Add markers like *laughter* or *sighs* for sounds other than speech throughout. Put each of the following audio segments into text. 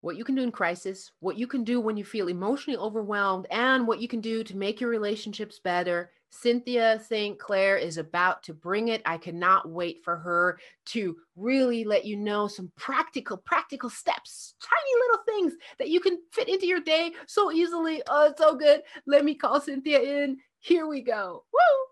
what you can do in crisis, what you can do when you feel emotionally overwhelmed, and what you can do to make your relationships better. Cynthia St. Clair is about to bring it. I cannot wait for her to really let you know some practical, practical steps, tiny little things that you can fit into your day so easily. Oh, it's so good. Let me call Cynthia in. Here we go. Woo!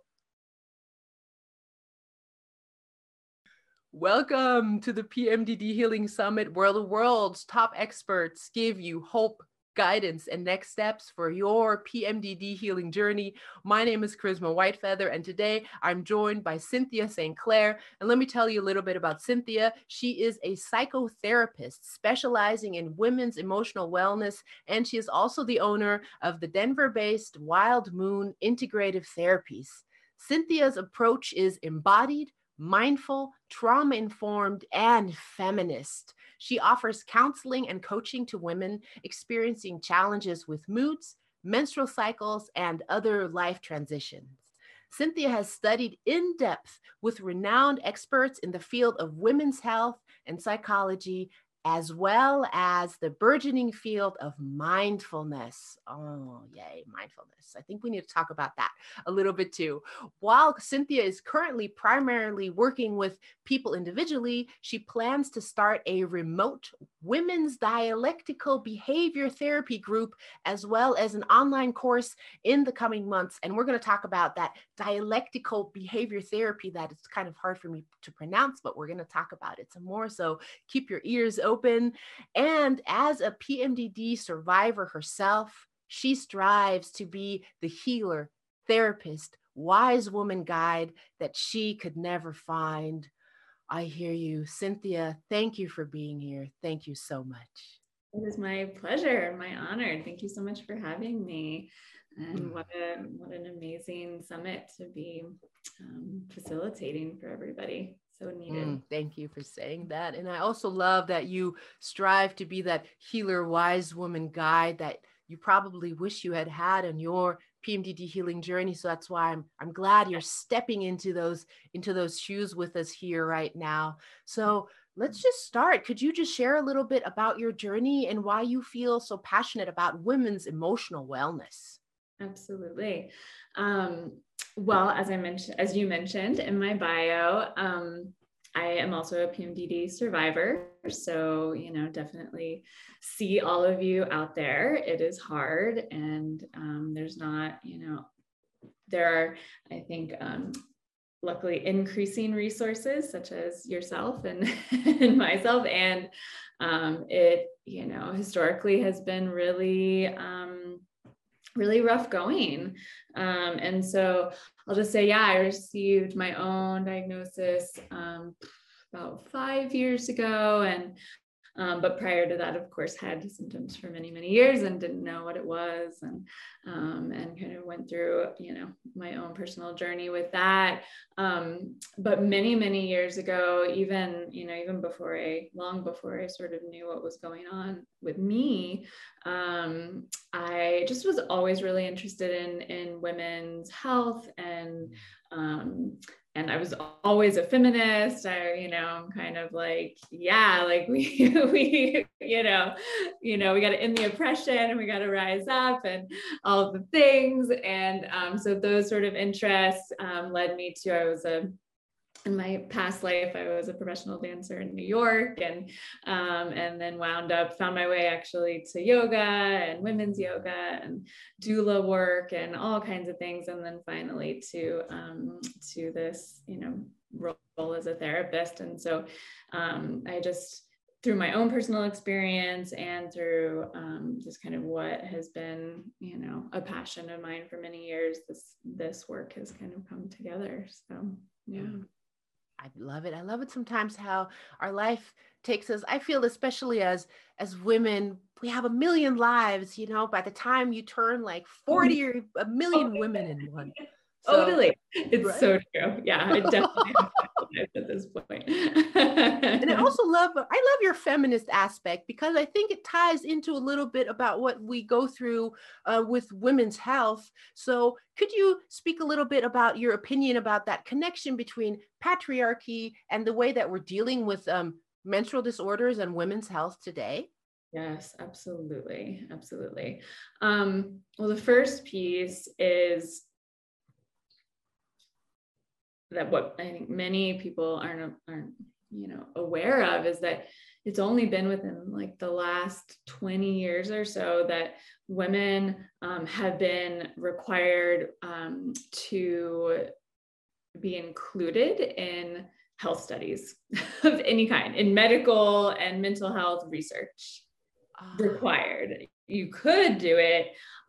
Welcome to the PMDD Healing Summit, where the world's top experts give you hope, guidance, and next steps for your PMDD healing journey. My name is Charisma Whitefeather, and today I'm joined by Cynthia St. Clair. And let me tell you a little bit about Cynthia. She is a psychotherapist specializing in women's emotional wellness, and she is also the owner of the Denver based Wild Moon Integrative Therapies. Cynthia's approach is embodied, mindful, trauma informed, and feminist. She offers counseling and coaching to women experiencing challenges with moods, menstrual cycles, and other life transitions. Cynthia has studied in depth with renowned experts in the field of women's health and psychology as well as the burgeoning field of mindfulness. Oh, yay, mindfulness. I think we need to talk about that a little bit too. While Cynthia is currently primarily working with people individually, she plans to start a remote women's dialectical behavior therapy group, as well as an online course in the coming months. And we're going to talk about that dialectical behavior therapy that is kind of hard for me to pronounce, but we're going to talk about it some more. So keep your ears open open. And as a PMDD survivor herself, she strives to be the healer, therapist, wise woman guide that she could never find. I hear you. Cynthia, thank you for being here. Thank you so much. It is my pleasure, and my honor. Thank you so much for having me. And mm. what a what an amazing summit to be um, facilitating for everybody so needed. Mm, thank you for saying that. And I also love that you strive to be that healer, wise woman guide that you probably wish you had had on your PMDD healing journey. So that's why I'm I'm glad you're stepping into those into those shoes with us here right now. So let's just start. Could you just share a little bit about your journey and why you feel so passionate about women's emotional wellness? Absolutely. Um, well, as I mentioned, as you mentioned in my bio, um, I am also a PMDD survivor. So, you know, definitely see all of you out there. It is hard, and um, there's not, you know, there are, I think, um, luckily increasing resources such as yourself and, *laughs* and myself. And um, it, you know, historically has been really, um, really rough going. Um, and so I'll just say, yeah, I received my own diagnosis um, about five years ago. And um, but prior to that, of course, had symptoms for many, many years and didn't know what it was, and um, and kind of went through, you know, my own personal journey with that. Um, but many, many years ago, even you know, even before I, long before I sort of knew what was going on with me, um, I just was always really interested in in women's health and um, and I was always a feminist. I, you know, I'm kind of like, yeah, like *laughs* we, we, you know, you know, we got to end the oppression and we got to rise up and all the things. And um, so those sort of interests um, led me to, I was a in my past life, I was a professional dancer in New York, and um, and then wound up found my way actually to yoga and women's yoga and doula work and all kinds of things, and then finally to um, to this you know role as a therapist. And so um, I just through my own personal experience and through um, just kind of what has been you know a passion of mine for many years this this work has kind of come together. So yeah I love it. I love it sometimes how our life takes us. I feel especially as as women, we have a million lives, you know, by the time you turn like mm-hmm. 40 or a million women in one. So, totally. It's right? so true. Yeah, I definitely at this point. and I *laughs* also love I love your feminist aspect because I think it ties into a little bit about what we go through uh, with women's health. So, could you speak a little bit about your opinion about that connection between patriarchy and the way that we're dealing with um, menstrual disorders and women's health today? Yes, absolutely. Absolutely. Um, well, the first piece is that what I think many people aren't, aren't, you know, aware of is that it's only been within like the last 20 years or so that women um, have been required um, to be included in health studies *laughs* of any kind in medical and mental health research oh. required you could do it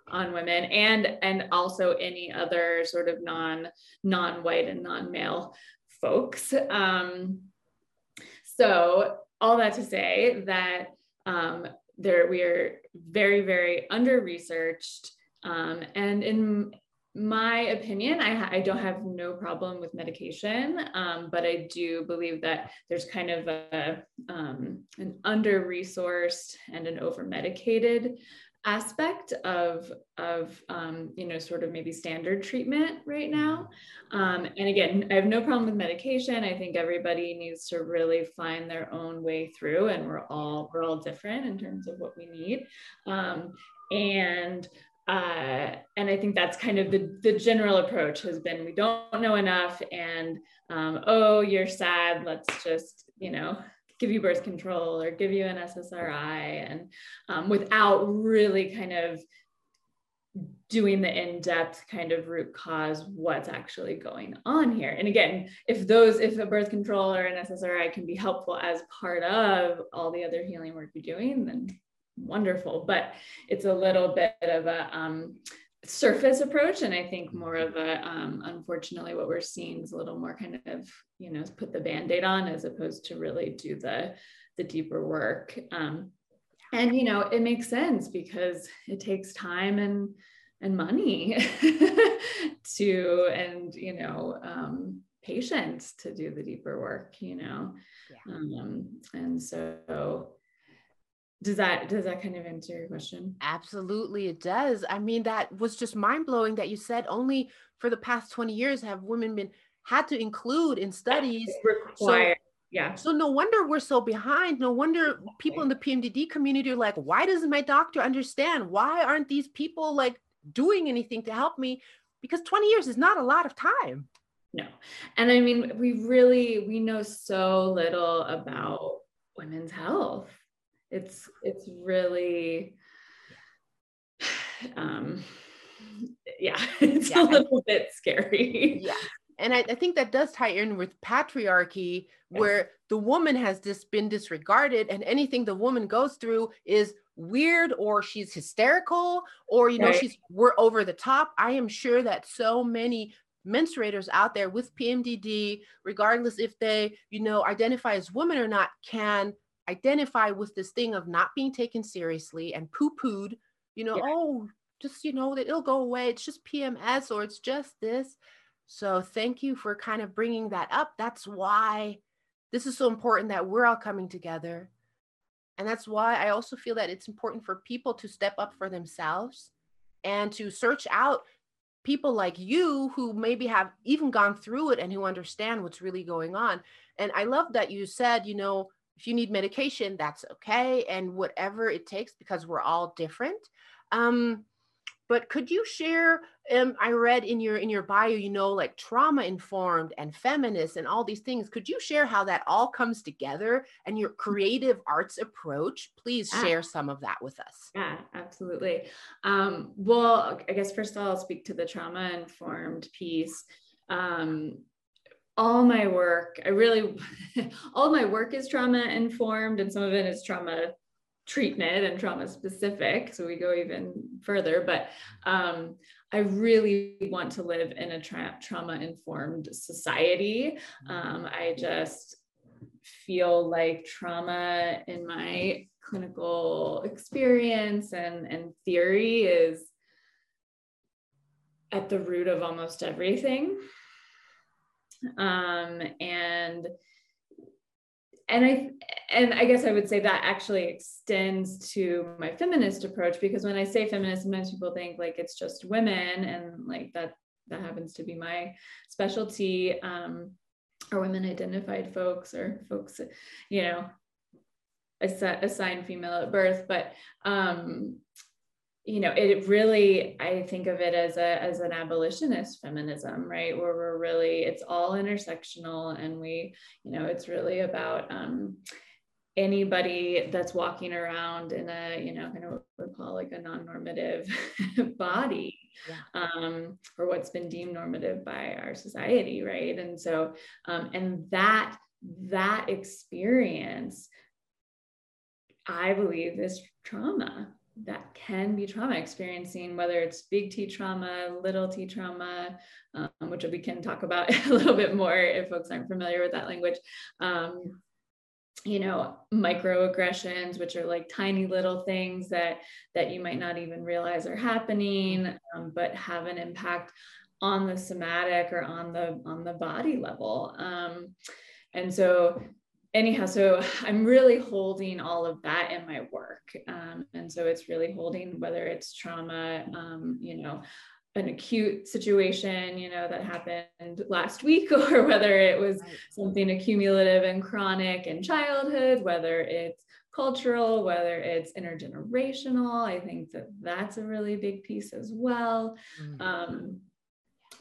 on women and and also any other sort of non non-white and non-male folks. Um, so all that to say that um, there we are very very under researched um, and in my opinion I, I don't have no problem with medication um, but i do believe that there's kind of a um, an under resourced and an over medicated aspect of of um, you know sort of maybe standard treatment right now. Um, and again i have no problem with medication. I think everybody needs to really find their own way through and we're all we're all different in terms of what we need. Um, and uh, and I think that's kind of the, the general approach has been we don't know enough and um, oh you're sad let's just you know give you birth control or give you an SSRI and um, without really kind of doing the in-depth kind of root cause what's actually going on here. And again if those if a birth control or an ssri can be helpful as part of all the other healing work you're doing then wonderful. But it's a little bit of a um, surface approach and i think more of a um, unfortunately what we're seeing is a little more kind of you know put the band-aid on as opposed to really do the the deeper work. Um, and you know it makes sense because it takes time and and money *laughs* to and you know um, patience to do the deeper work you know? Yeah. um, and so does that does that kind of answer your question? Absolutely it does. I mean that was just mind-blowing that you said only for the past 20 years have women been had to include in studies. required so, yeah. So no wonder we're so behind. No wonder people in the pmdd community are like why doesn't my doctor understand? Why aren't these people like doing anything to help me? Because 20 years is not a lot of time. No. And i mean we really we know so little about women's health it's it's really um yeah *laughs* it's yeah. a little bit scary yeah and I, I, think that does tie in with patriarchy where the woman has just been disregarded and anything the woman goes through is weird or she's hysterical or you know right. she's we're over the top i am sure that so many menstruators out there with pmdd regardless if they you know identify as women or not can identify with this thing of not being taken seriously and poo-pooed, you know, yeah. oh, just you know that it'll go away. It's just PMS or it's just this. So thank you for kind of bringing that up. That's why this is so important that we're all coming together. And that's why I also feel that it's important for people to step up for themselves and to search out people like you who maybe have even gone through it and who understand what's really going on. And I love that you said, you know, if you need medication, that's okay. And whatever it takes, because we're all different. Um, but could you share um, i read in your in your bio you know like trauma informed and feminist and all these things. Could you share how that all comes together and your creative arts approach? Please share some of that with us. Yeah absolutely. Um, well i guess first of all i'll speak to the trauma informed piece. Um, all my work, I really, *laughs* all my work is trauma informed, and some of it is trauma treatment and trauma specific. So we go even further, but um, I really want to live in a tra- trauma informed society. Um, I just feel like trauma in my clinical experience and, and theory is at the root of almost everything um, and and I and I guess I would say that actually extends to my feminist approach because when I say feminist, sometimes people think like it's just women, and like that that happens to be my specialty, um, or women identified folks or folks, you know, assigned female at birth, but um, you know, it really, I think of it as a as an abolitionist feminism, right? Where we're really, it's all intersectional, and we, you know, it's really about um, anybody that's walking around in a, you know, kind of what we call like a non-normative *laughs* body, yeah. um, or what's been deemed normative by our society, right? And so, um, and that that experience I believe is trauma that can be trauma experiencing whether it's big T trauma, little T trauma, um, which we can talk about *laughs* a little bit more if folks aren't familiar with that language. Um, you know microaggressions which are like tiny little things that that you might not even realize are happening um, but have an impact on the somatic or on the on the body level um, and so anyhow, so *laughs* I'm really holding all of that in my work. Um, and so it's really holding whether it's trauma, um, you know, an acute situation, you know, that happened last week, *laughs* or whether it was something accumulative and chronic in childhood, whether it's cultural, whether it's intergenerational. I think that that's a really big piece as well. Mm-hmm. Um,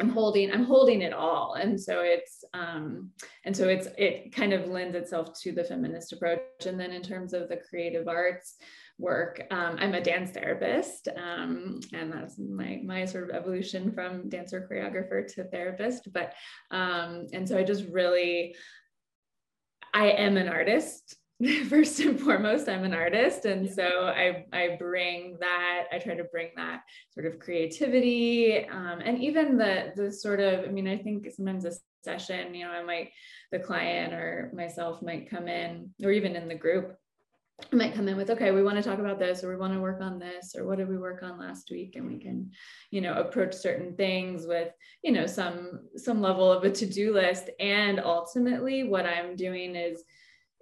I'm holding I'm holding it all. And so it's um and so it's it kind of lends itself to the feminist approach. And then in terms of the creative arts work um, I'm a dance therapist. Um, and that's my my sort of evolution from dancer choreographer to therapist. But um and so I just really I am an artist *laughs* first and foremost i'm an artist and so i i bring that i try to bring that sort of creativity um, and even the the sort of i mean i think sometimes a session you know i might the client or myself might come in or even in the group I might come in with okay we want to talk about this or we want to work on this or what did we work on last week? And we can you know approach certain things with you know some some level of a to-do list and ultimately what i'm doing is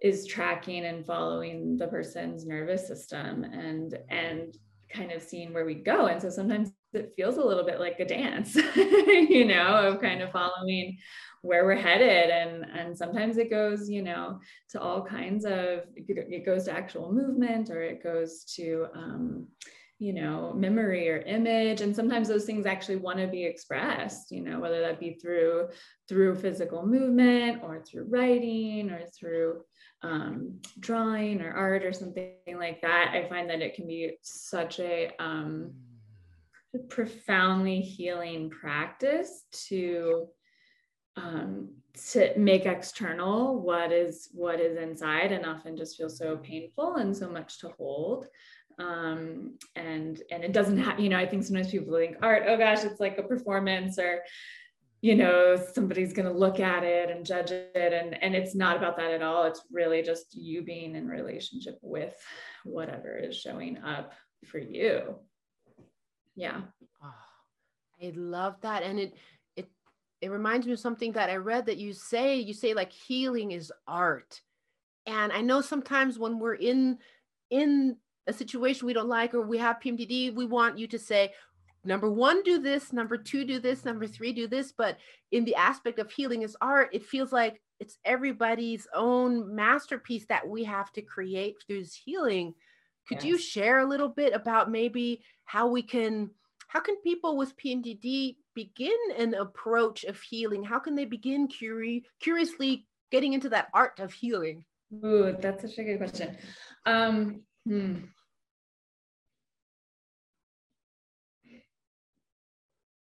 is tracking and following the person's nervous system and and kind of seeing where we go. And so sometimes it feels a little bit like a dance *laughs* you know of kind of following where we're headed. And and sometimes it goes you know to all kinds of it goes to actual movement or it goes to um, you know memory or image. And sometimes those things actually want to be expressed you know whether that be through through physical movement or through writing or through um, drawing or art or something like that, I find that it can be such a um, profoundly healing practice to um, to make external what is what is inside and often just feels so painful and so much to hold. Um and and it doesn't have you know i think sometimes people think art oh gosh it's like a performance or you know somebody's going to look at it and judge it and and it's not about that at all. It's really just you being in relationship with whatever is showing up for you. Yeah. Oh, i love that and it it it reminds me of something that i read that you say you say like healing is art. And i know sometimes when we're in in a situation we don't like or we have pmdd we want you to say number one do this number two do this number three do this but in the aspect of healing is art it feels like it's everybody's own masterpiece that we have to create through this healing could yes. you share a little bit about maybe how we can how can people with pmdd begin an approach of healing how can they begin curi- curiously getting into that art of healing Ooh, that's such a good question um, hmm.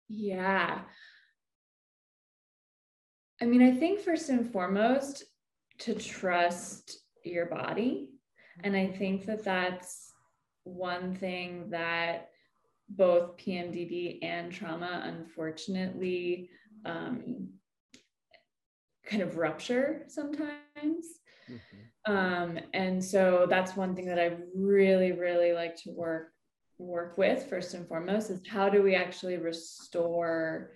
Yeah. I mean, I think first and foremost, to trust your body. And I think that that's one thing that both PMDD and trauma, unfortunately, um, kind of rupture sometimes. Mm-hmm. Um, and so that's one thing that I really, really like to work work with first and foremost is how do we actually restore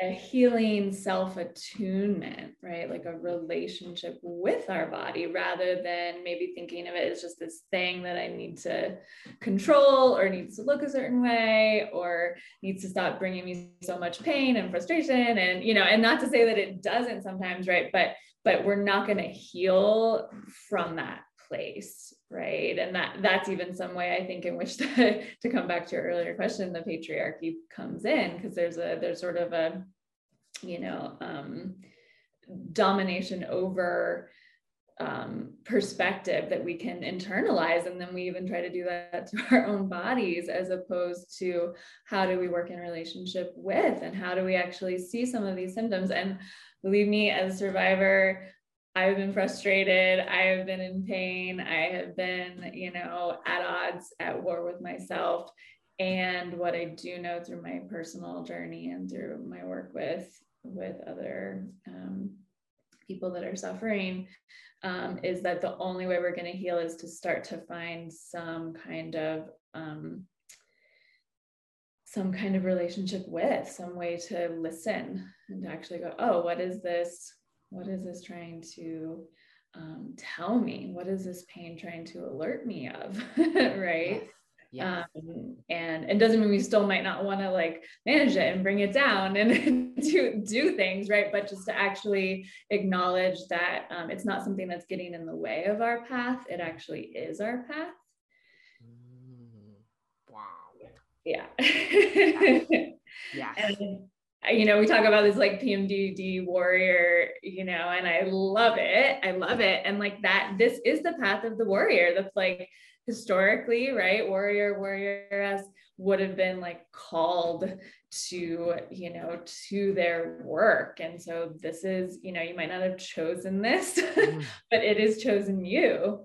a healing self attunement, right? Like a relationship with our body rather than maybe thinking of it as just this thing that I need to control or needs to look a certain way or needs to stop bringing me so much pain and frustration. And, you know, and not to say that it doesn't sometimes, right? But, but we're not going to heal from that place right? And that that's even some way i think in which *laughs* to, to come back to your earlier question the patriarchy comes in because there's a there's sort of a you know um, domination over um, perspective that we can internalize and then we even try to do that *laughs* to our own bodies as opposed to how do we work in relationship with and how do we actually see some of these symptoms? And believe me as a survivor I've been frustrated. I have been in pain. I have been, you know, at odds, at war with myself. And what I do know through my personal journey and through my work with with other um, people that are suffering um, is that the only way we're going to heal is to start to find some kind of um, some kind of relationship with some way to listen and to actually go oh what is this what is this trying to um, tell me? What is this pain trying to alert me of? *laughs* right. Yeah. Um, and it doesn't mean we still might not want to like manage it and bring it down and *laughs* do do things right? But just to actually acknowledge that um, it's not something that's getting in the way of our path. It actually is our path. Mm, wow. Yeah. Yeah *laughs* and you know, we talk about this like PMDD warrior, you know, and I love it. I love it. And like that, this is the path of the warrior that's like historically, right? Warrior, warrioress would have been like called to, you know, to their work. And so this is, you know, you might not have chosen this, *laughs* mm. but it is chosen you.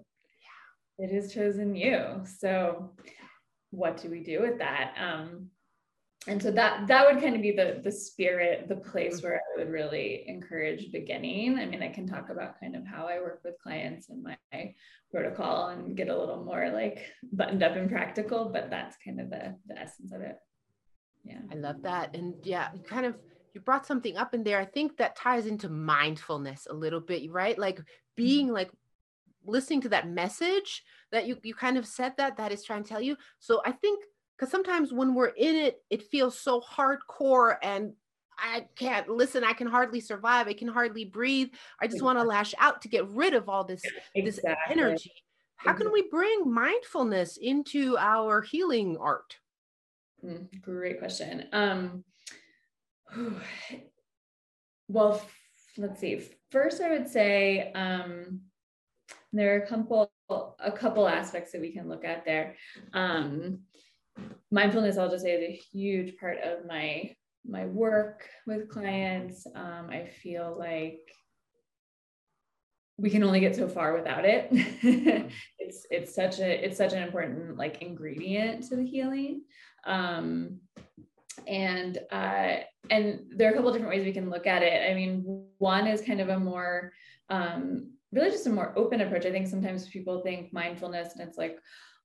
Yeah. It is chosen you. So what do we do with that? Um, and so that that would kind of be the the spirit the place mm-hmm. where i would really encourage beginning. I mean i can talk about kind of how i work with clients and my protocol and get a little more like buttoned up and practical but that's kind of the the essence of it. Yeah. I love that. And yeah you kind of you brought something up in there. I think that ties into mindfulness a little bit right? Like mm-hmm. being like listening to that message that you you kind of said that that is trying to tell you. So i think because sometimes when we're in it, it feels so hardcore and I can't listen. I can hardly survive. I can hardly breathe. I just exactly. want to lash out to get rid of all this, exactly. this energy. How can we bring mindfulness into our healing art? Mm, great question. Um, *sighs* well, let's see. First, I would say um, there are a couple a couple aspects that we can look at there. Um, mindfulness i'll just say is a huge part of my my work with clients. Um, i feel like we can only get so far without it. *laughs* It's it's such a it's such an important like ingredient to the healing. Um, and uh, and there are a couple different ways we can look at it. I mean one is kind of a more um, really just a more open approach. I think sometimes people think mindfulness and it's like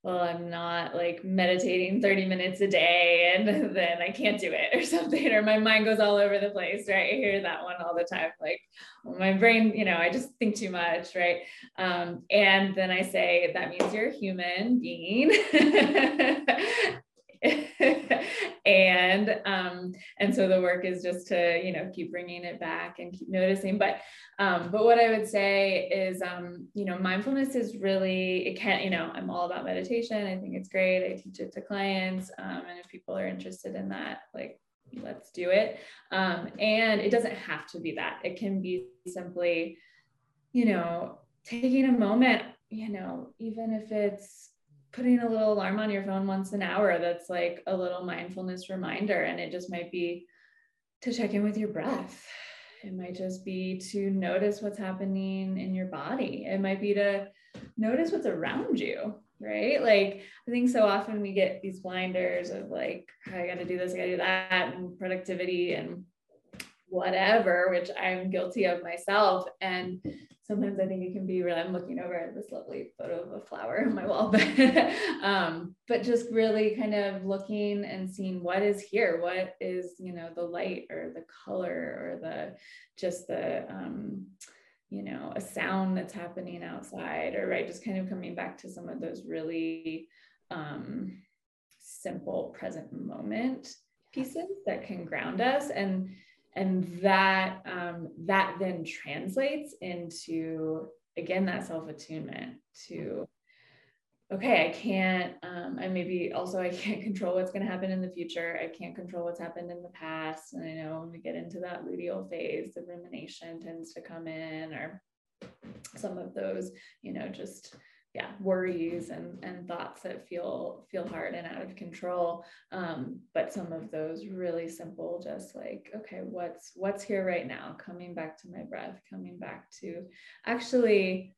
well, I'm not like meditating 30 minutes a day and *laughs* then I can't do it or *laughs* something, or my mind goes all over the place, right? I hear that one all the time. Like my brain, you know, I just think too much, right? Um, and then I say, that means you're a human being. *laughs* *laughs* and um, and so the work is just to you know keep bringing it back and keep noticing. But um, but what i would say is um, you know mindfulness is really it can't you know i'm all about meditation. I think it's great. I teach it to clients um, and if people are interested in that like let's do it. Um, and it doesn't have to be that. It can be simply you know taking a moment you know even if it's putting a little alarm on your phone once an hour that's like a little mindfulness reminder and it just might be to check in with your breath. It might just be to notice what's happening in your body. It might be to notice what's around you right? Like i think so often we get these blinders of like i got to do this i got to do that and productivity and whatever which i'm guilty of myself and sometimes I think it can be really, I'm looking over at this lovely photo of a flower on my wall, *laughs* but, um, but just really kind of looking and seeing what is here, what is, you know, the light or the color or the, just the, um, you know, a sound that's happening outside or right, just kind of coming back to some of those really um, simple present moment pieces that can ground us. And and that um, that then translates into again that self attunement to okay i can't um, and maybe also i *laughs* can't control what's going to happen in the future. I can't control what's happened in the past. And i know when we get into that luteal phase the rumination tends to come in or some of those you know just yeah worries and and thoughts that feel feel hard and out of control. Um, but some of those really simple just like okay what's what's here right now? Coming back to my breath coming back to actually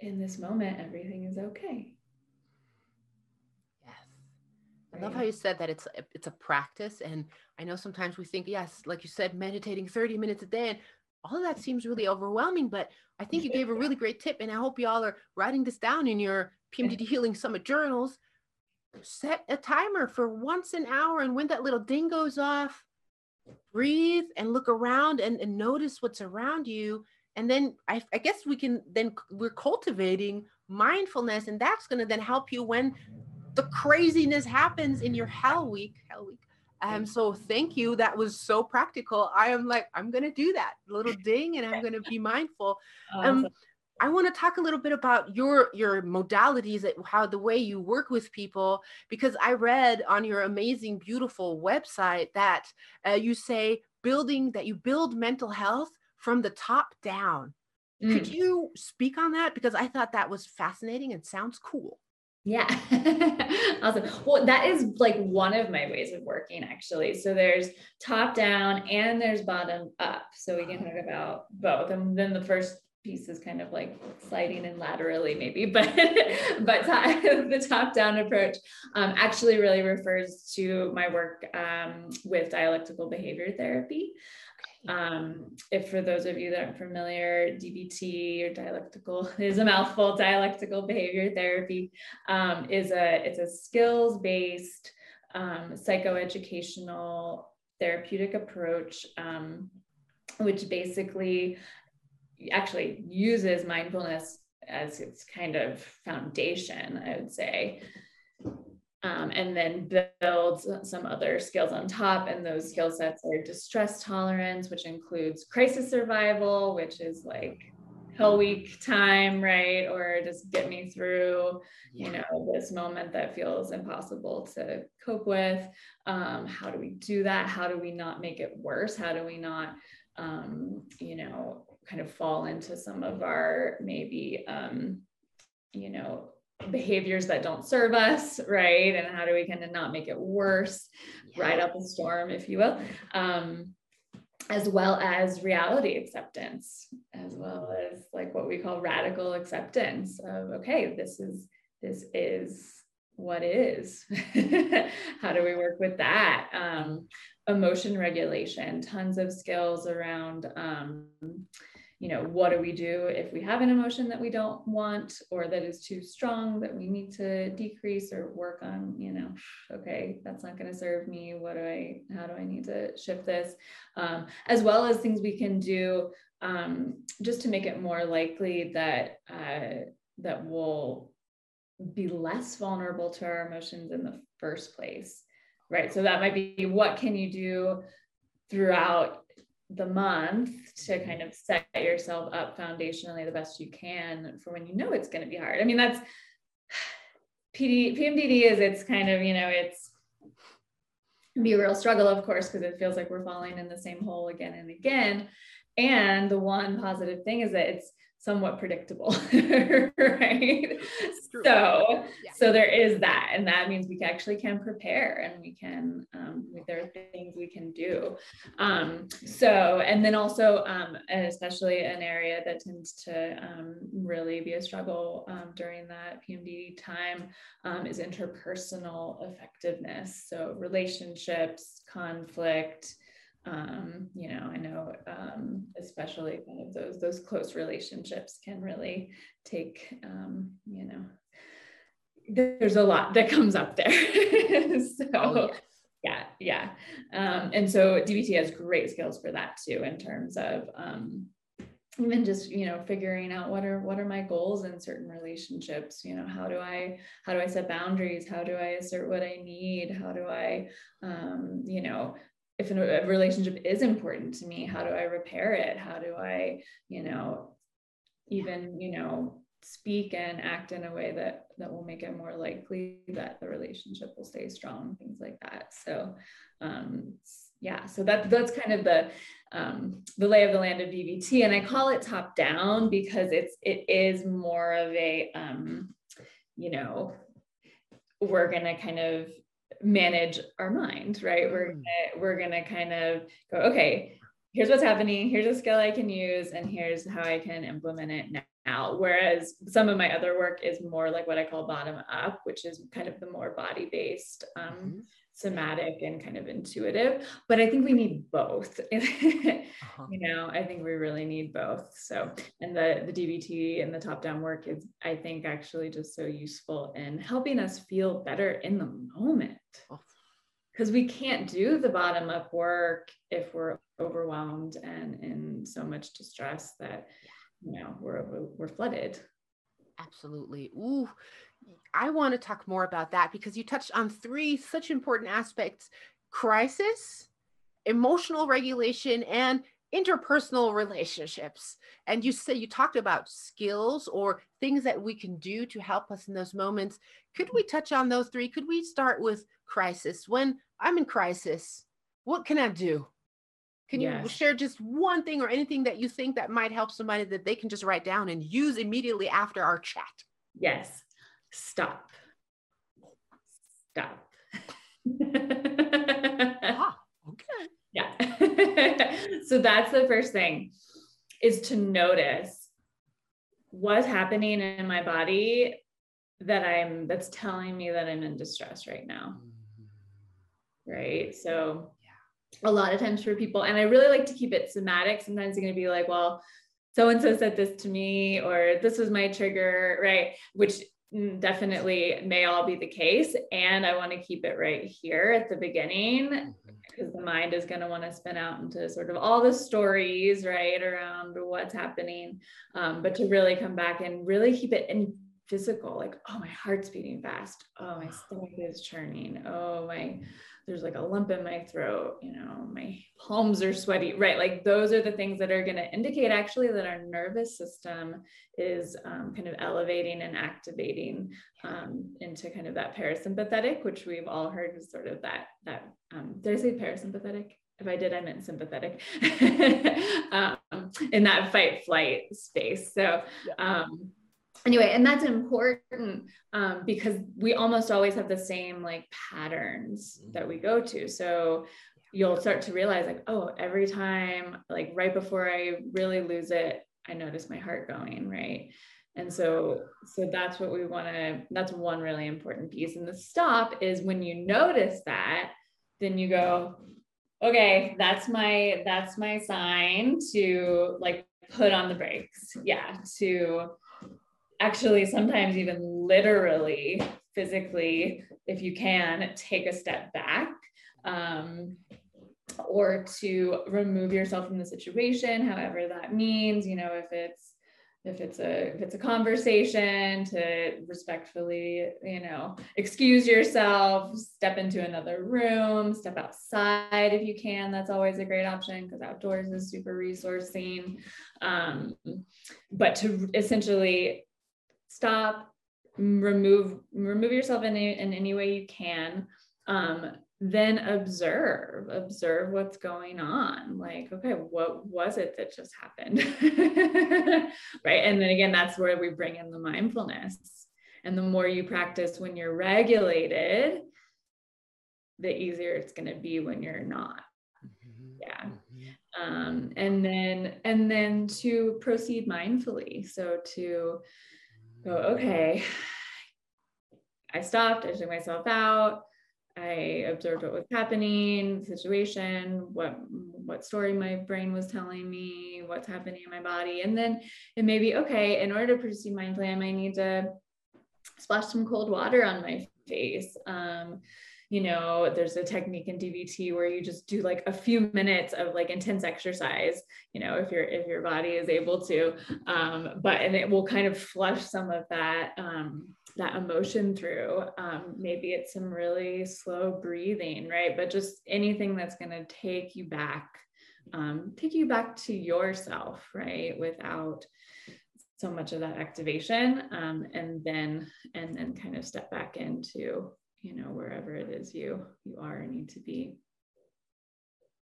in this moment everything is okay. Yes. I love how you said that it's it's a practice. And I know sometimes we think yes like you said meditating 30 minutes a day and all of that seems really overwhelming, but I think you gave a really great tip. And I hope y'all are writing this down in your PMDD Healing Summit journals. Set a timer for once an hour. And when that little ding goes off, breathe and look around and, and notice what's around you. And then I, I guess we can then we're cultivating mindfulness, and that's going to then help you when the craziness happens in your hell week, hell week, um, so thank you. That was so practical. I am like, I'm gonna do that little ding and I'm gonna be mindful. Um, I want to talk a little bit about your your modalities, how the way you work with people, because I read on your amazing, beautiful website that uh, you say building that you build mental health from the top down. Mm. Could you speak on that? Because I thought that was fascinating and sounds cool. Yeah. *laughs* awesome. Well, that is like one of my ways of working actually. So there's top down and there's bottom up. So we can talk about both. And then the first piece is kind of like sliding and laterally maybe, *laughs* but but *laughs* the top down approach um, actually really refers to my work um, with dialectical behavior therapy. Um, if for those of you that aren't familiar, DBT or dialectical *laughs* is a mouthful. Dialectical behavior therapy um, is a it's a skills based um, psychoeducational therapeutic approach, um, which basically actually uses mindfulness as its kind of foundation. I would say um, and then build some other skills on top. And those skill sets are distress tolerance, which includes crisis survival, which is like hell week time, right? Or just get me through, you know, this moment that feels impossible to cope with. Um, how do we do that? How do we not make it worse? How do we not, um, you know, kind of fall into some of our maybe, um, you know, behaviors that don't serve us, right? And how do we kind of not make it worse, yeah. ride up a storm, if you will, um, as well as reality acceptance, as well as like what we call radical acceptance of okay, this is this is what is. *laughs* how do we work with that? Um, emotion regulation, tons of skills around. Um, you know, what do we do if we have an emotion that we don't want or that is too strong that we need to decrease or work on, you know, okay, that's not going to serve me. What do I, how do I need to shift this? Um, as well as things we can do um, just to make it more likely that, uh, that we'll be less vulnerable to our emotions in the first place. Right. So that might be what can you do throughout the month to kind of set yourself up foundationally the best you can for when you know it's going to be hard. I mean, that's *sighs* PD, PMDD is it's kind of, you know, it's be a real struggle, of course, because it feels like we're falling in the same hole again and again. And the one positive thing is that it's somewhat predictable *laughs* right so yeah. so there is that and that means we actually can prepare and we can um, there are things we can do. Um, so and then also um, especially an area that tends to um, really be a struggle um, during that pmd time um, is interpersonal effectiveness. So relationships conflict um, you know, I know especially kind of those those close relationships can really take, you know, there's a lot that comes up there. *laughs* so oh, yeah, yeah. Um, and so DBT has great skills for that too, in terms of um, even just you know figuring out what are what are my goals in certain relationships you know how do i how do i set boundaries? How do i assert what i need? How do i um, you know if a relationship is important to me how do i repair it? How do i you know even you know speak and act in a way that that will make it more likely that the relationship will stay strong things like that so um yeah so that that's kind of the um the lay of the land of dbt and i call it top down because it's it is more of a um you know we're going to kind of manage our mind, right? We're mm. gonna, we're gonna kind of go, okay, here's what's happening, here's a skill I can use, and here's how I can implement it now. Whereas some of my other work is more like what I call bottom up, which is kind of the more body based um, mm-hmm somatic and kind of intuitive but i think we need both *laughs* uh-huh. you know i think we really need both so and the the dbt and the top down work is i think actually just so useful in helping us feel better in the moment because oh. we can't do the bottom up work if we're overwhelmed and in so much distress that you know we're we're flooded absolutely ooh I want to talk more about that because you touched on three such important aspects crisis, emotional regulation, and interpersonal relationships. And you said you talked about skills or things that we can do to help us in those moments. Could we touch on those three? Could we start with crisis? When I'm in crisis, what can I do? Can yes. you share just one thing or anything that you think that might help somebody that they can just write down and use immediately after our chat? Yes stop. Stop. ah, *laughs* okay. Yeah. *laughs* so that's the first thing is to notice what's happening in my body that I'm that's telling me that I'm in distress right now. Mm-hmm. Right. So a lot of times for people, and I really like to keep it somatic. Sometimes you're going to be like, well, so and so said this to me, or this was my trigger, right? Which definitely may all be the case. And I want to keep it right here at the beginning mm-hmm. because the mind is going to want to spin out into sort of all the stories, right, around what's happening. Um, but to really come back and really keep it in physical, like, oh, my heart's beating fast. Oh, my stomach is churning. Oh, my there's like a lump in my throat, you know, my palms are sweaty, right? Like those are the things that are going to indicate actually that our nervous system is um, kind of elevating and activating um, into kind of that parasympathetic, which we've all heard is sort of that, that, um, did I say parasympathetic? If I did, I meant sympathetic *laughs* um, in that fight flight space. So, um, anyway and that's important um, because we almost always have the same like patterns that we go to. So you'll start to realize like oh every time like right before i really lose it i notice my heart going right? And so so that's what we want to that's one really important piece. And the stop is when you notice that then you go okay that's my that's my sign to like put on the brakes. Yeah to actually sometimes even literally physically if you can take a step back um, or to remove yourself from the situation however that means you know if it's if it's a if it's a conversation to respectfully you know excuse yourself step into another room step outside if you can that's always a great option because outdoors is super resourcing. Um, but to essentially stop, remove remove yourself in, in any way you can. Um, then observe observe what's going on like okay what was it that just happened *laughs* right and then again that's where we bring in the mindfulness and the more you practice when you're regulated the easier it's going to be when you're not mm-hmm. yeah mm-hmm. um, and then and then to proceed mindfully so to go, okay, I stopped, I took myself out, I observed what was happening, situation, what what story my brain was telling me, what's happening in my body, and then it may be okay. In order to proceed mindfully, I might need to splash some cold water on my face. Um, you know, there's a technique in DBT where you just do like a few minutes of like intense exercise, you know, if your if your body is able to. Um, but and it will kind of flush some of that um, that emotion through. Um, maybe it's some really slow breathing, right? But just anything that's going to take you back, um, take you back to yourself, right? Without so much of that activation, um, and then and then kind of step back into you know wherever it is you you are and need to be.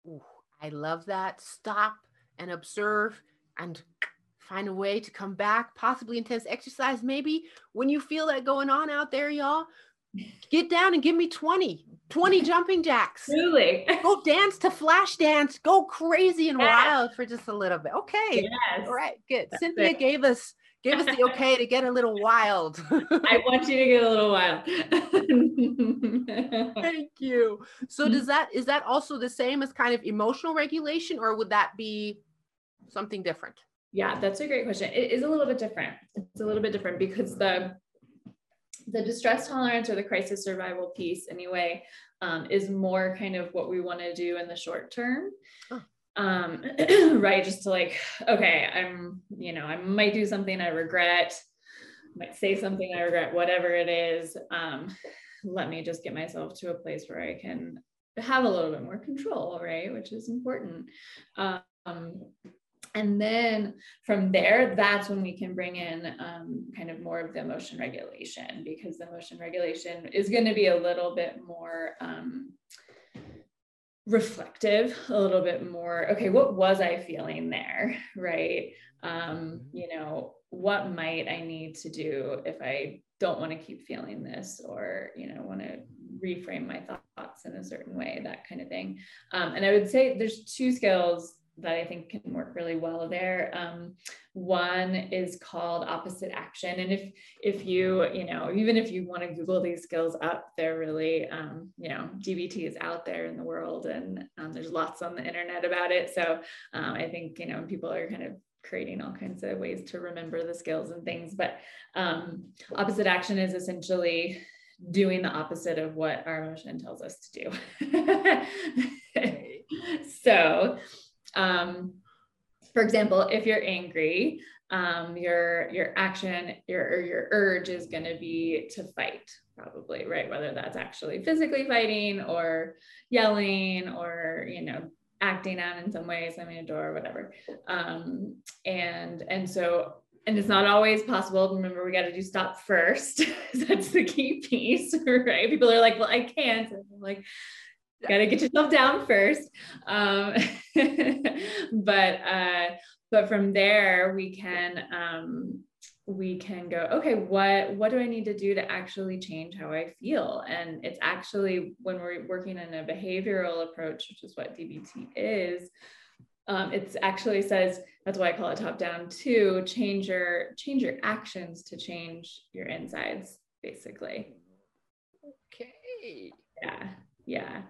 Ooh, i love that. Stop and observe and find a way to come back possibly intense exercise. Maybe when you feel that going on out there y'all get down and give me 20 20 *laughs* jumping jacks. Really *laughs* go dance to Flashdance. Go crazy and yes. wild for just a little bit. Okay. Yes. all right good. That's cynthia it. gave us Give us the okay to get a little wild. I want you to get a little wild. *laughs* Thank you. So mm-hmm. does that is that also the same as kind of emotional regulation or would that be something different? Yeah, that's a great question. It is a little bit different. It's a little bit different because the the distress tolerance or the crisis survival piece anyway um, is more kind of what we want to do in the short term oh um *clears throat* right just to like okay i'm you know i might do something i regret might say something i regret whatever it is um let me just get myself to a place where i can have a little bit more control right which is important. Um and then from there that's when we can bring in um, kind of more of the emotion regulation because the emotion regulation is going to be a little bit more um, reflective a little bit more okay what was i feeling there right um mm-hmm. you know what might i need to do if i don't want to keep feeling this or you know want to reframe my thoughts in a certain way that kind of thing um, and i would say there's two skills that I think can work really well there. Um, one is called opposite action, and if if you you know even if you want to Google these skills up, they're really um, you know DBT is out there in the world, and um, there's lots on the internet about it. So um, I think you know people are kind of creating all kinds of ways to remember the skills and things. But um, opposite action is essentially doing the opposite of what our emotion tells us to do. *laughs* so um, for example, if you're angry, um, your your action, your your urge is going to be to fight, probably, right? Whether that's actually physically fighting or yelling or you know acting out in some way, slamming a door, or whatever. Um, and and so and it's not always possible. Remember, we got to do stop first. *laughs* That's the key piece, *laughs* right? People are like, well, I can't. Like, got to get yourself down first. Um, *laughs* but uh, but from there we can um, we can go okay what what do i need to do to actually change how i feel? And it's actually when we're working in a behavioral approach which is what dbt is um, it's actually says that's why i call it top down too change your change your actions to change your insides basically. Okay. Yeah yeah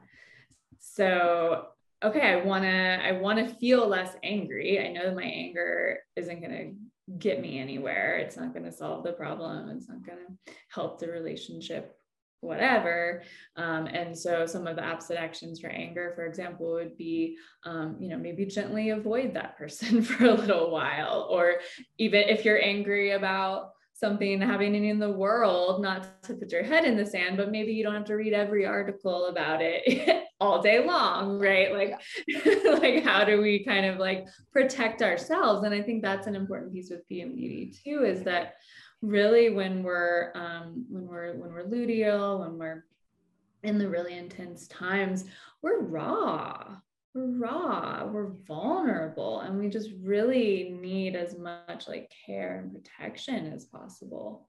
so, okay, I want to I want to feel less angry. I know that my anger isn't to get me anywhere. It's not to solve the problem. It's not to help the relationship whatever um, and so some of the opposite actions for anger for example would be um, you know maybe gently avoid that person *laughs* for a little while or even if you're angry about something happening in the world, not to put your head in the sand, but maybe you don't have to read every article about it *laughs* all day long, right? Like, *laughs* like how do we kind of like protect ourselves? And I think that's an important piece with PMDD too, is that really when we're um, when we're when we're luteal, when we're in the really intense times, we're raw we're raw, we're vulnerable, and we just really need as much like care and protection as possible.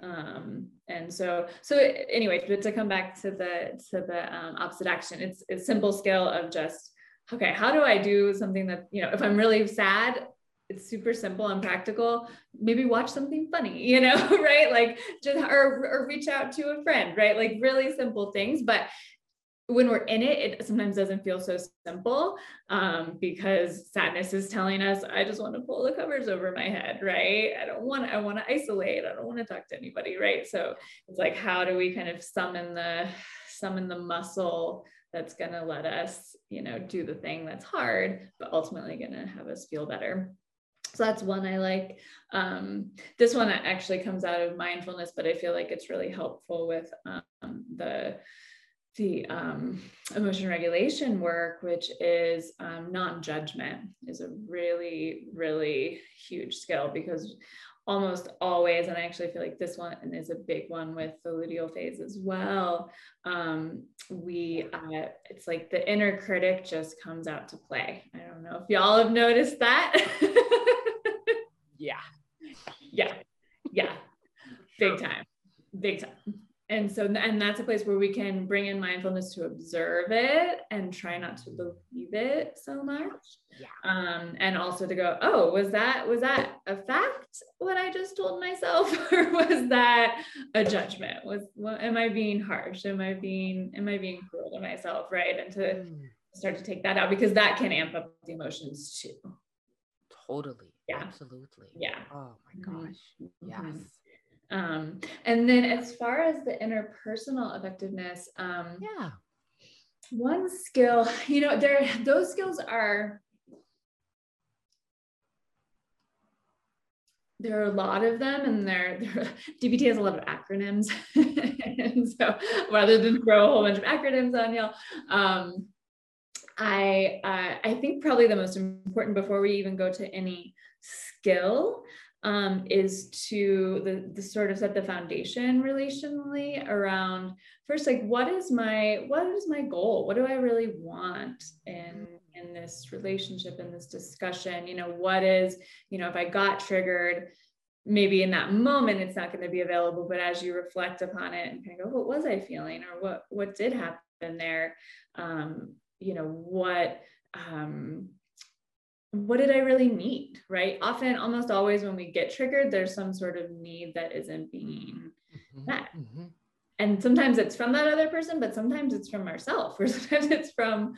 Um, and so, so anyway, but to come back to the to the um, opposite action, it's a simple skill of just okay, how do I do something that you know, if I'm really sad, it's super simple and practical maybe watch something funny *laughs* you know right like just or, or reach out to a friend right like really simple things but when we're in it, it sometimes doesn't feel so simple um, because sadness is telling us, I just want to pull the covers over my head, right? I don't want, to, I want to isolate. I don't want to talk to anybody, right? So it's like, how do we kind of summon the, summon the muscle that's going to let us, you know, do the thing that's hard, but ultimately going to have us feel better. So that's one I like. Um, this one actually comes out of mindfulness, but I feel like it's really helpful with um, the the um, emotion regulation work, which is um, non-judgment, is a really, really huge skill because almost always, and I actually feel like this one is a big one with the luteal phase as well. Um, we, uh, it's like the inner critic just comes out to play. I don't know if y'all have noticed that. *laughs* yeah. Yeah. Yeah. Big time. Big time and so and that's a place where we can bring in mindfulness to observe it and try not to believe it so much. Yeah. um, and also to go oh was that was that a fact what i just told myself *laughs* or was that a judgment? Was what am i being harsh? Am i being am i being cruel to myself? Right? And to mm. start to take that out because that can amp up the emotions too. Totally. Yeah. Absolutely. Yeah. Oh my mm-hmm. gosh. Mm-hmm. yes um, and then as far as the interpersonal effectiveness, um, yeah, one skill, *laughs* you know, there those skills are there are a lot of them and there, *laughs* DBT has a lot of acronyms. *laughs* and so rather than throw a whole bunch of acronyms on y'all, um, I, uh, I think probably the most important before we even go to any skill um, is to the, the sort of set the foundation relationally around first like what is my what is my goal? What do i really want in in this relationship in this discussion? You know what is you know if i got triggered maybe in that moment it's not going to be available but as you reflect upon it and kind of go what was i feeling? or what what did happen there? Um you know what um what did I really need? Right. Often, almost always, when we get triggered, there's some sort of need that isn't being mm-hmm. met. Mm-hmm. And sometimes it's from that other person, but sometimes it's from ourselves, or *laughs* sometimes it's from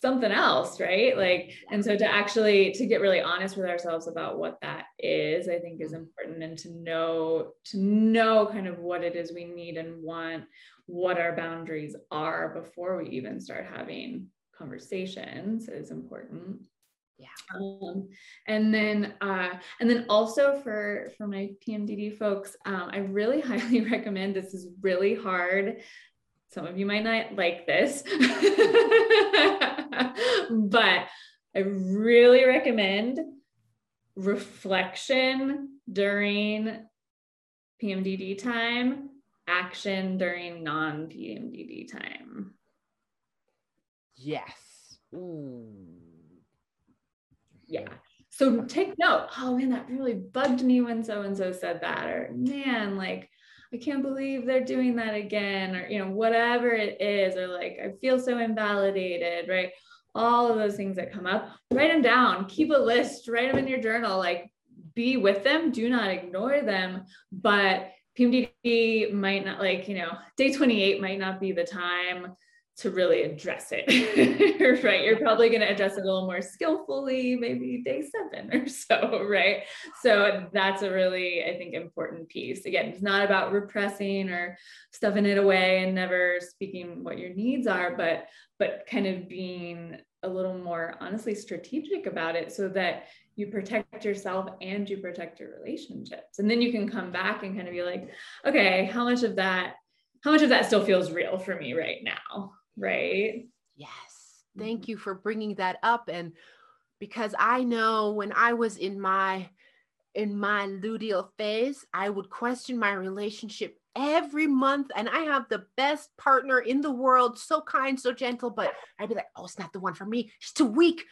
something else right like and so to actually to get really honest with ourselves about what that is i think is important and to know to know kind of what it is we need and want what our boundaries are before we even start having conversations is important yeah. Um, and then uh, and then also for for my pmdd folks um, i really *laughs* highly recommend this is really hard. Some of you might not like this. *laughs* But i really recommend reflection during pmdd time action during non pmdd time. Yes. Ooh yeah. So take note. Oh man, that really bugged me when so and so said that. Or man, like I can't believe they're doing that again. Or you know, whatever it is. Or like I feel so invalidated. Right. All of those things that come up. Write them down. Keep a list. Write them in your journal. Like be with them. Do not ignore them. But PMDD might not like you know day 28 might not be the time to really address it, *laughs* right? You're probably going to address it a little more skillfully, maybe day seven or *laughs* so, right? So that's a really, I think, important piece. Again, it's not about repressing or stuffing it away and never speaking what your needs are, but but kind of being a little more honestly strategic about it so that you protect yourself and you protect your relationships. And then you can come back and kind of be like, okay, how much of that how much of that still feels real for me right now right? Yes. Thank mm-hmm. you for bringing that up. And because I know when I was in my in my luteal phase, I would question my relationship every month. And I have the best partner in the world, so kind, so gentle, but I'd be like, oh, it's not the one for me. She's too weak.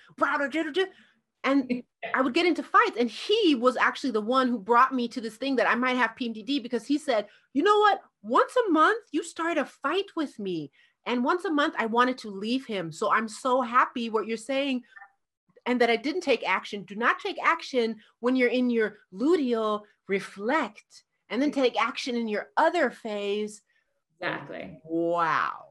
And *laughs* I would get into fights. And he was actually the one who brought me to this thing that I might have PMDD because he said, you know what? Once a month, you start a fight with me. And once a month, I wanted to leave him. So I'm so happy what you're saying. and that I didn't take action. Do not take action when you're in your luteal, reflect, and then take action in your other phase. Exactly. Wow.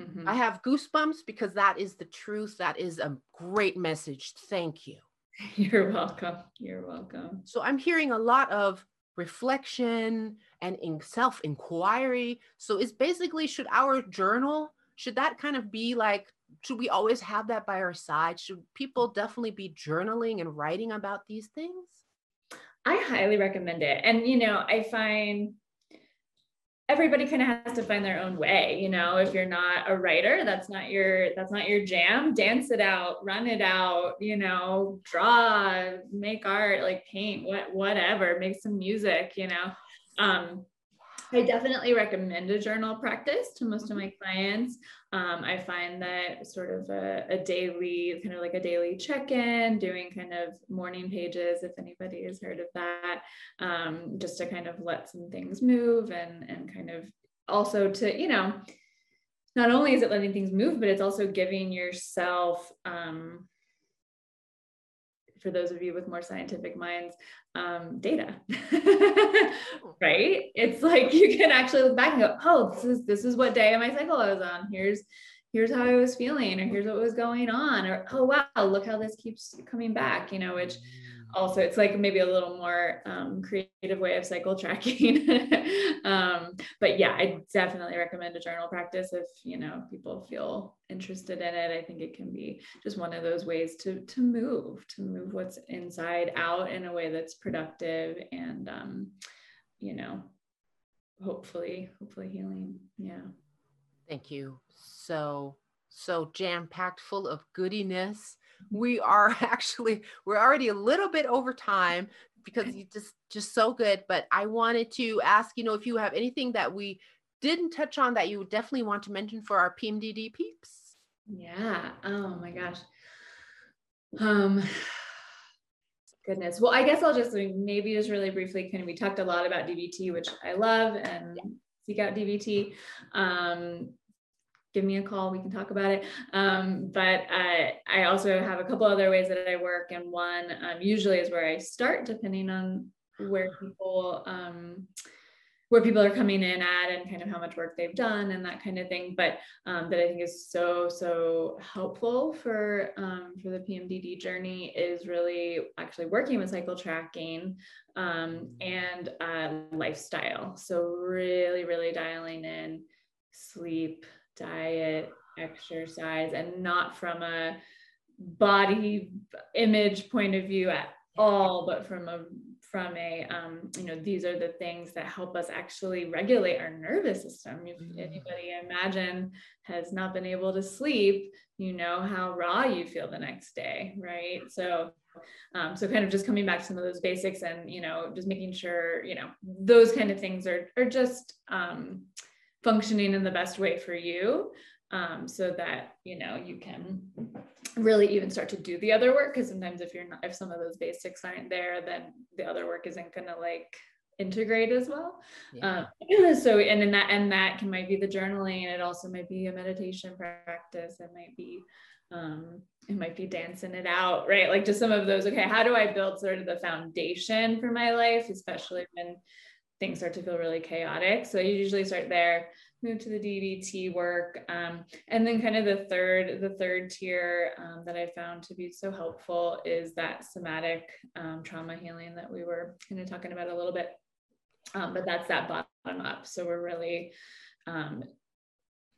Mm-hmm. I have goosebumps because that is the truth. That is a great message. Thank you. *laughs* You're welcome. You're welcome. So I'm hearing a lot of reflection and in self inquiry. So it's basically should our journal should that kind of be like should we always have that by our side? Should people definitely be journaling and writing about these things? I highly recommend it. And you know, I find everybody kind of has to find their own way you know? If you're not a writer that's not your that's not your jam. Dance it out run it out you know? Draw make art like paint what whatever make some music you know? Um I definitely recommend a journal practice to most of my clients. Um, I find that sort of a, a, daily, kind of like a daily check in, doing kind of morning pages, if anybody has heard of that, um, just to kind of let some things move and, and kind of also to, you know, not only is it letting things move, but it's also giving yourself um, for those of you with more scientific minds, um, data, *laughs* *laughs* right? It's like you can actually look back and go, oh, this is this is what day of my cycle I was on. Here's here's how I was feeling, or here's what was going on, or oh wow, look how this keeps coming back, you know, which also it's like maybe a little more um, creative way of cycle tracking. *laughs* Um, but yeah i definitely recommend a journal practice if you know people feel interested in it. I think it can be just one of those ways to to move to move what's inside out in a way that's productive and um, you know hopefully hopefully healing. Yeah. Thank you. So so jam packed full of goodiness we are *laughs* actually we're already a little bit over time because you just just so good but i wanted to ask you know if you have anything that we didn't touch on that you definitely want to mention for our pmdd peeps? Yeah. Oh my gosh. Um *sighs* goodness. Well i guess i'll just maybe just really briefly kind of we talked a lot about dbt which i love and seek out dbt um give me a call. We can talk about it. Um, but uh, I also have a couple other ways that I work, and one um, usually is where I start, depending on where people um, where people are coming in at and kind of how much work they've done and that kind of thing. But um, that I think is so so helpful for um, for the PMDD journey is really actually working with cycle tracking um, and uh, lifestyle. So really really dialing in sleep diet, exercise, and not from a body image point of view at all, but from a from a um, you know these are the things that help us actually regulate our nervous system. If mm-hmm. anybody imagine has not been able to sleep you know how raw you feel the next day right? So um, so kind of just coming back to some of those basics and you know just making sure you know those kind of things are are just um, functioning in the best way for you um, so that you know you can really even start to do the other work because sometimes if you're not if some of those basics aren't there then the other work isn't going to like integrate as well yeah. um, *clears throat* so and in that and that can might be the journaling it also might be a meditation practice it might be um, it might be dancing it out right like just some of those okay how do i build sort of the foundation for my life especially when things start to feel really chaotic. So you usually start there, move to the DBT work, um, and then kind of the third, the third tier um, that I found to be so helpful is that somatic um, trauma healing that we were kind of talking about a little bit. Um, but that's that bottom up. So we're really um,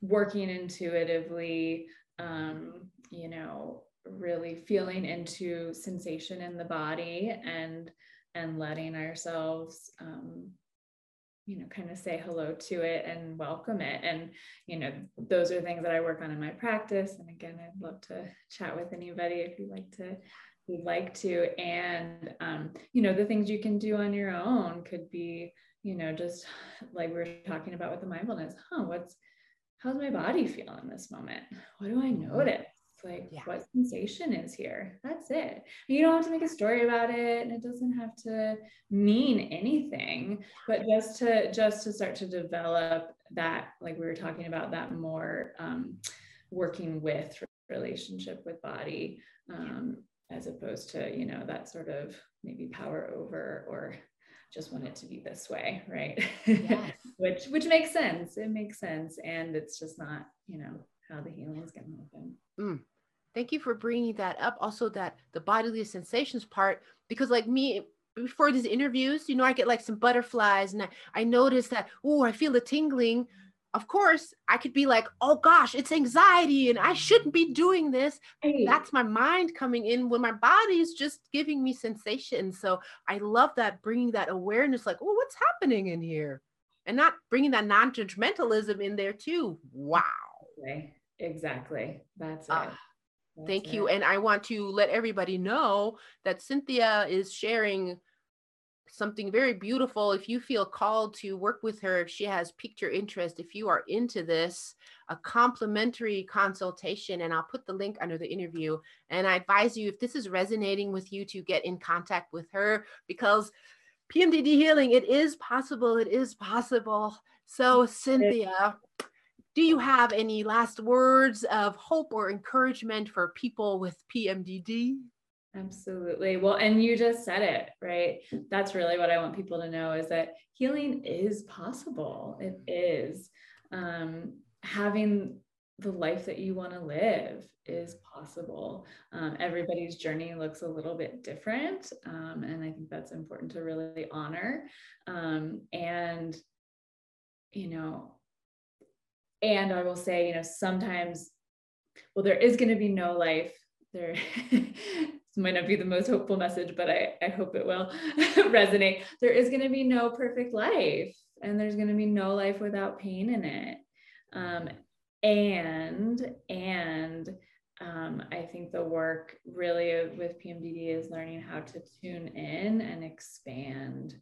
working intuitively, um, you know, really feeling into sensation in the body and and letting ourselves um, you know kind of say hello to it and welcome it. And you know those are things that i work on in my practice. And again i'd love to chat with anybody if you'd like to you'd like to. And um, you know the things you can do on your own could be you know just like we are talking about with the mindfulness. Huh what's how's my body feel in this moment? What do i mm-hmm. notice like yeah. what sensation is here that's it you don't have to make a story about it and it doesn't have to mean anything but just to just to start to develop that like we were talking about that more um, working with relationship with body um, as opposed to, you know, that sort of maybe power over or just want it to be this way, right? Yes. *laughs* which which makes sense. It makes sense, and it's just not, you know, how the healing is going to happen. Mm. Thank you for bringing that up. Also, that the bodily sensations part, because like me, before these interviews, you know, I get like some butterflies, and I, I notice that oh, I feel a tingling of course, I could be like, oh gosh, it's anxiety and I shouldn't be doing this. That's my mind coming in when my body is just giving me sensations. So I love that, bringing that awareness, like, oh, what's happening in here? And not bringing that non judgmentalism in there too. Wow. Exactly. exactly. That's ah, it. That's thank you. And I want to let everybody know that Cynthia is sharing something very beautiful. If you feel called to work with her, if she has piqued your interest, if you are into this, a complimentary consultation, and I'll put the link under the interview. And I advise you, if this is resonating with you, to get in contact with her because PMDD healing, it is possible. It is possible. So, Cynthia, do you have any last words of hope or encouragement for people with PMDD? Absolutely. Well, and you just said it, right? That's really what I want people to know is that healing is possible. It is. Um, having the life that you want to live is possible. Um, everybody's journey looks a little bit different. Um, and I think that's important to really honor. Um, and, you know, and I will say, you know, sometimes, well, there is going to be no life there *laughs* might not be the most hopeful message, but I, I hope it will *laughs* resonate. There is going to be no perfect life, and there's going to be no life without pain in it. Um, and and um, I think the work really with PMDD is learning how to tune in and expand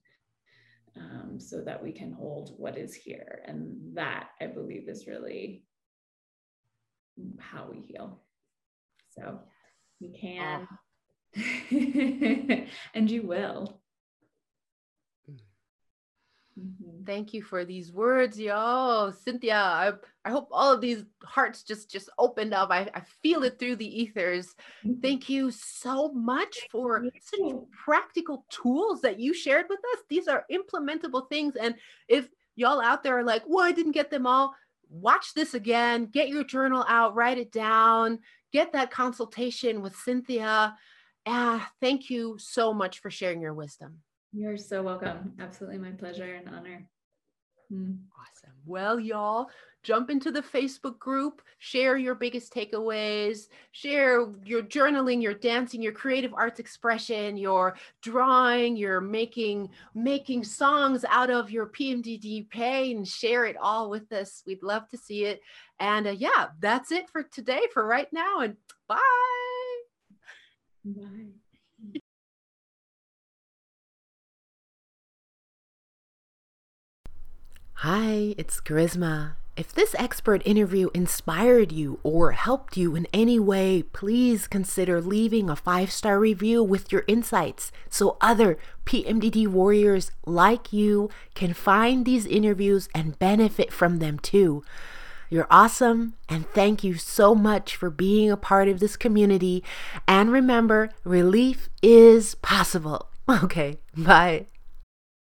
um, so that we can hold what is here. And that I believe is really how we heal. So you can. Oh *laughs* and you will. Mm-hmm. Thank you for these words, yo, Cynthia. I, I hope all of these hearts just just opened up. I, I feel it through the ethers. Mm-hmm. Thank you so much for such practical tools that you shared with us. These are implementable things. And if y'all out there are like, well, I didn't get them all, watch this again, get your journal out, write it down, get that consultation with Cynthia. Ah, thank you so much for sharing your wisdom. You're so welcome. Absolutely my pleasure and honor. Mm. Awesome. Well, y'all, jump into the Facebook group, share your biggest takeaways, share your journaling, your dancing, your creative arts expression, your drawing, your making making songs out of your PMDD pain, share it all with us. We'd love to see it. And uh, yeah, that's it for today for right now and bye. Bye. Hi, it's Charisma. If this expert interview inspired you or helped you in any way, please consider leaving a five star review with your insights so other PMDD warriors like you can find these interviews and benefit from them too. You're awesome, and thank you so much for being a part of this community. And remember, relief is possible. *laughs* Okay, bye.